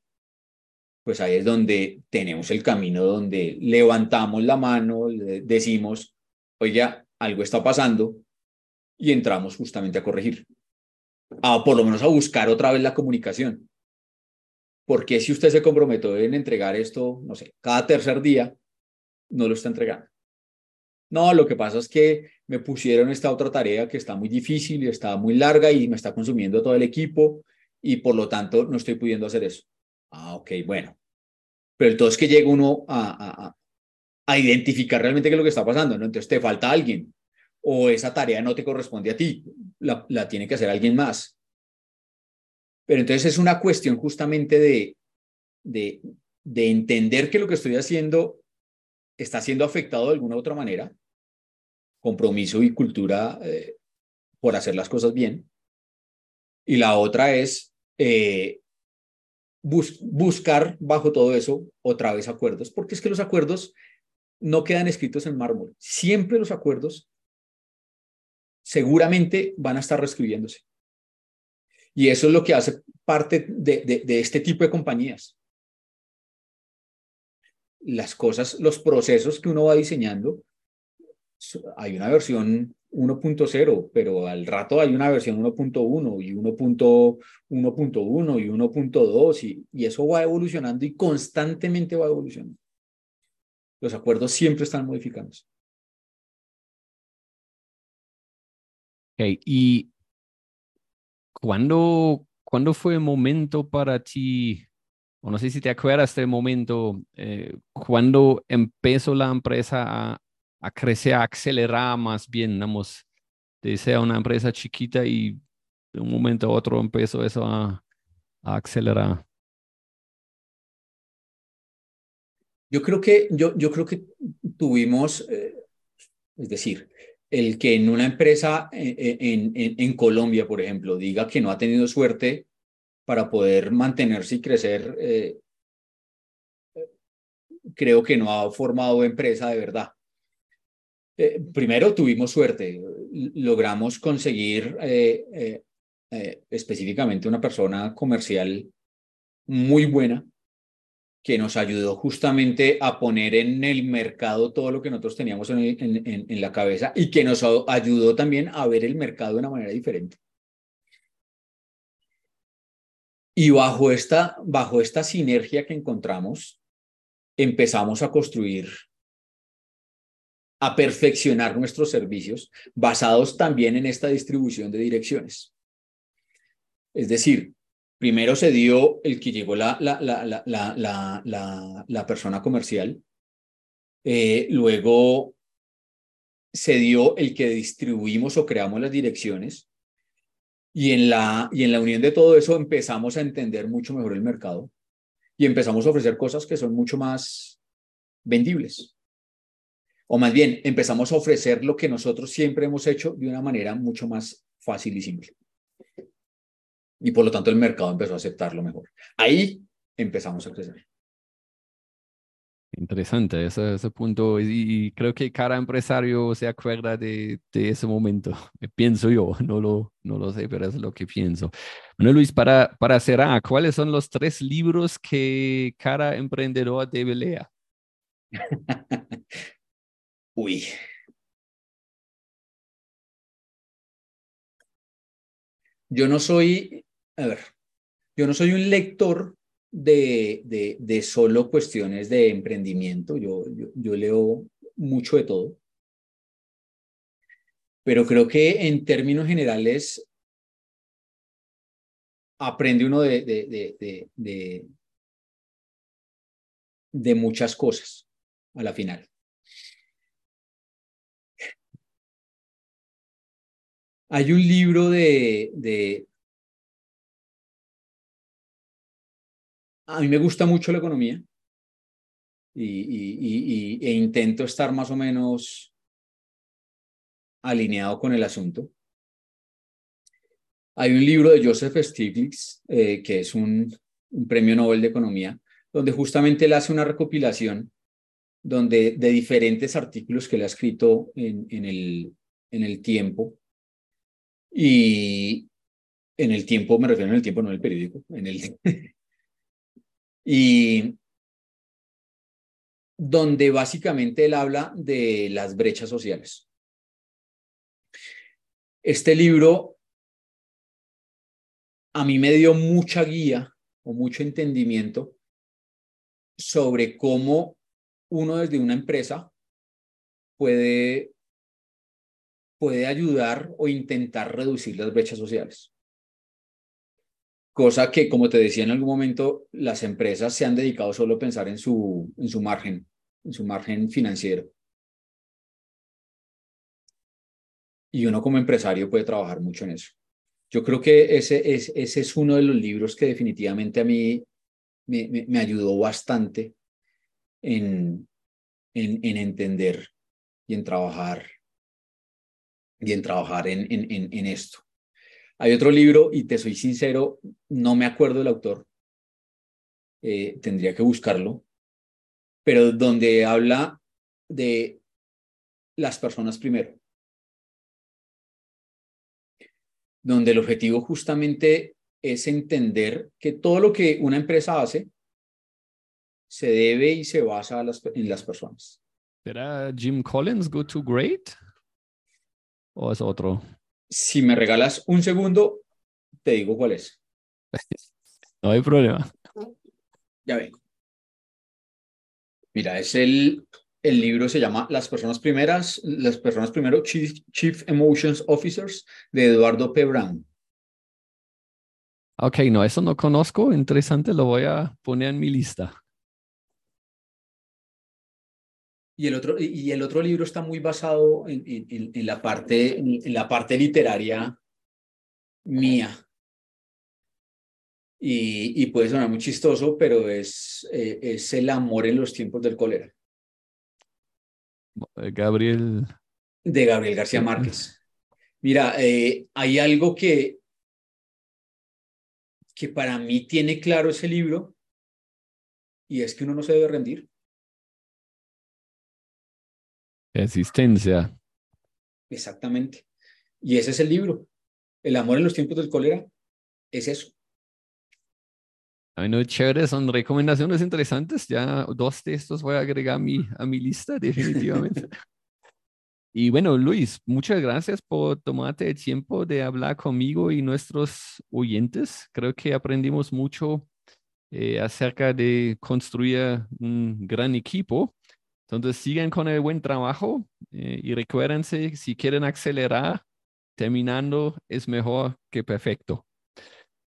pues ahí es donde tenemos el camino donde levantamos la mano, decimos, oye, algo está pasando y entramos justamente a corregir. A por lo menos a buscar otra vez la comunicación. Porque si usted se comprometió en entregar esto, no sé, cada tercer día, no lo está entregando? No, lo que pasa es que me pusieron esta otra tarea que está muy difícil y está muy larga y me está consumiendo todo el equipo y por lo tanto no estoy pudiendo hacer eso. Ah, ok, bueno. Pero entonces que llega uno a, identificar realmente qué es lo que está pasando, ¿no? Entonces te falta alguien o esa tarea no te corresponde a ti, la, la tiene que hacer alguien más. Pero entonces es una cuestión justamente de, de, de entender que lo que estoy haciendo está siendo afectado de alguna u otra manera, compromiso y cultura eh, por hacer las cosas bien. Y la otra es eh, buscar bajo todo eso otra vez acuerdos, porque es que los acuerdos no quedan escritos en mármol. Siempre los acuerdos seguramente van a estar reescribiéndose. Y eso es lo que hace parte de, de, este tipo de compañías. Las cosas, los procesos que uno va diseñando, hay una versión 1.0, pero al rato hay una versión 1.1 y 1.1.1 y 1.2 y, y eso va evolucionando y constantemente va evolucionando. Los acuerdos siempre están modificándose. Okay. ¿Y cuándo, cuándo fue el momento para ti, o no sé si te acuerdas del momento, eh, cuando empezó la empresa a, a, crecer, a acelerar más bien, digamos, de ser una empresa chiquita y de un momento a otro empezó eso a, a acelerar? Yo creo que, yo, yo creo que tuvimos, eh, es decir, el que en una empresa eh, eh, en, en, Colombia, por ejemplo, diga que no ha tenido suerte para poder mantenerse y crecer, creo que no ha formado empresa de verdad. Primero tuvimos suerte, logramos conseguir específicamente una persona comercial muy buena que nos ayudó justamente a poner en el mercado todo lo que nosotros teníamos en, en, la cabeza y que nos ayudó también a ver el mercado de una manera diferente. Y bajo esta, bajo esta sinergia que encontramos, empezamos a construir, a perfeccionar nuestros servicios basados también en esta distribución de direcciones. Es decir, Primero se dio el que llegó la, persona comercial. Eh, luego se dio el que distribuimos o creamos las direcciones. Y en, la, y en la unión de todo eso empezamos a entender mucho mejor el mercado y empezamos a ofrecer cosas que son mucho más vendibles. O más bien, empezamos a ofrecer lo que nosotros siempre hemos hecho de una manera mucho más fácil y simple y por lo tanto el mercado empezó a aceptarlo mejor. Ahí empezamos a crecer. Interesante ese, ese punto y, creo que cada empresario se acuerda de, de, ese momento. Pienso yo, no lo, no lo sé, pero es lo que pienso. Bueno, Luis, para, para cerrar, ¿cuáles son los tres libros que cada emprendedor debe leer? Uy. Yo no soy, a ver, yo no soy un lector de, de, solo cuestiones de emprendimiento. Yo, yo, leo mucho de todo. Pero creo que en términos generales aprende uno de, de, de, de muchas cosas a la final. Hay un libro de, A mí me gusta mucho la economía y, e intento estar más o menos alineado con el asunto. Hay un libro de Joseph Stiglitz, eh, que es un, premio Nobel de Economía, donde justamente él hace una recopilación donde, de diferentes artículos que él ha escrito en, en, el, en el tiempo. Y en el tiempo, me refiero en el tiempo, no en el periódico, en el, y donde básicamente él habla de las brechas sociales. Este libro a mí me dio mucha guía o mucho entendimiento sobre cómo uno desde una empresa puede, puede ayudar o intentar reducir las brechas sociales cosa que, como te decía en algún momento, las empresas se han dedicado solo a pensar en su, en su margen, en su margen financiero. Y uno como empresario puede trabajar mucho en eso. Yo creo que ese es, ese es uno de los libros que definitivamente a mí me, me, ayudó bastante en, en, en, entender y en trabajar y en trabajar en, en, en esto. Hay otro libro, y te soy sincero, no me acuerdo del autor, eh, tendría que buscarlo, pero donde habla de las personas primero, donde el objetivo justamente es entender que todo lo que una empresa hace se debe y se basa en las personas. ¿Será Jim Collins Go to Great? ¿O es otro? Si me regalas un segundo, te digo cuál es. No hay problema. Ya vengo. Mira, es el, el libro se llama Las personas primeras, las personas primero, Chief, Chief Emotions Officers, de Eduardo P. Brown. Ok, no, eso no conozco. Interesante, lo voy a poner en mi lista. Y el otro, y el otro libro está muy basado en, en, en la, parte, en la parte literaria mía. Y, y, puede sonar muy chistoso, pero es, eh, es el amor en los tiempos del cólera. Gabriel. De Gabriel García Márquez. Mira, eh, hay algo que, que para mí tiene claro ese libro y es que uno no se debe rendir. Existencia. Exactamente. Y ese es el libro. El amor en los tiempos del cólera es eso. Bueno, chévere, son recomendaciones interesantes. Ya dos de estos voy a agregar a mi, a mi lista, definitivamente. y bueno, Luis, muchas gracias por tomarte el tiempo de hablar conmigo y nuestros oyentes. Creo que aprendimos mucho eh, acerca de construir un gran equipo entonces, sigan con el buen trabajo eh, y recuérdense, si quieren acelerar, terminando es mejor que perfecto.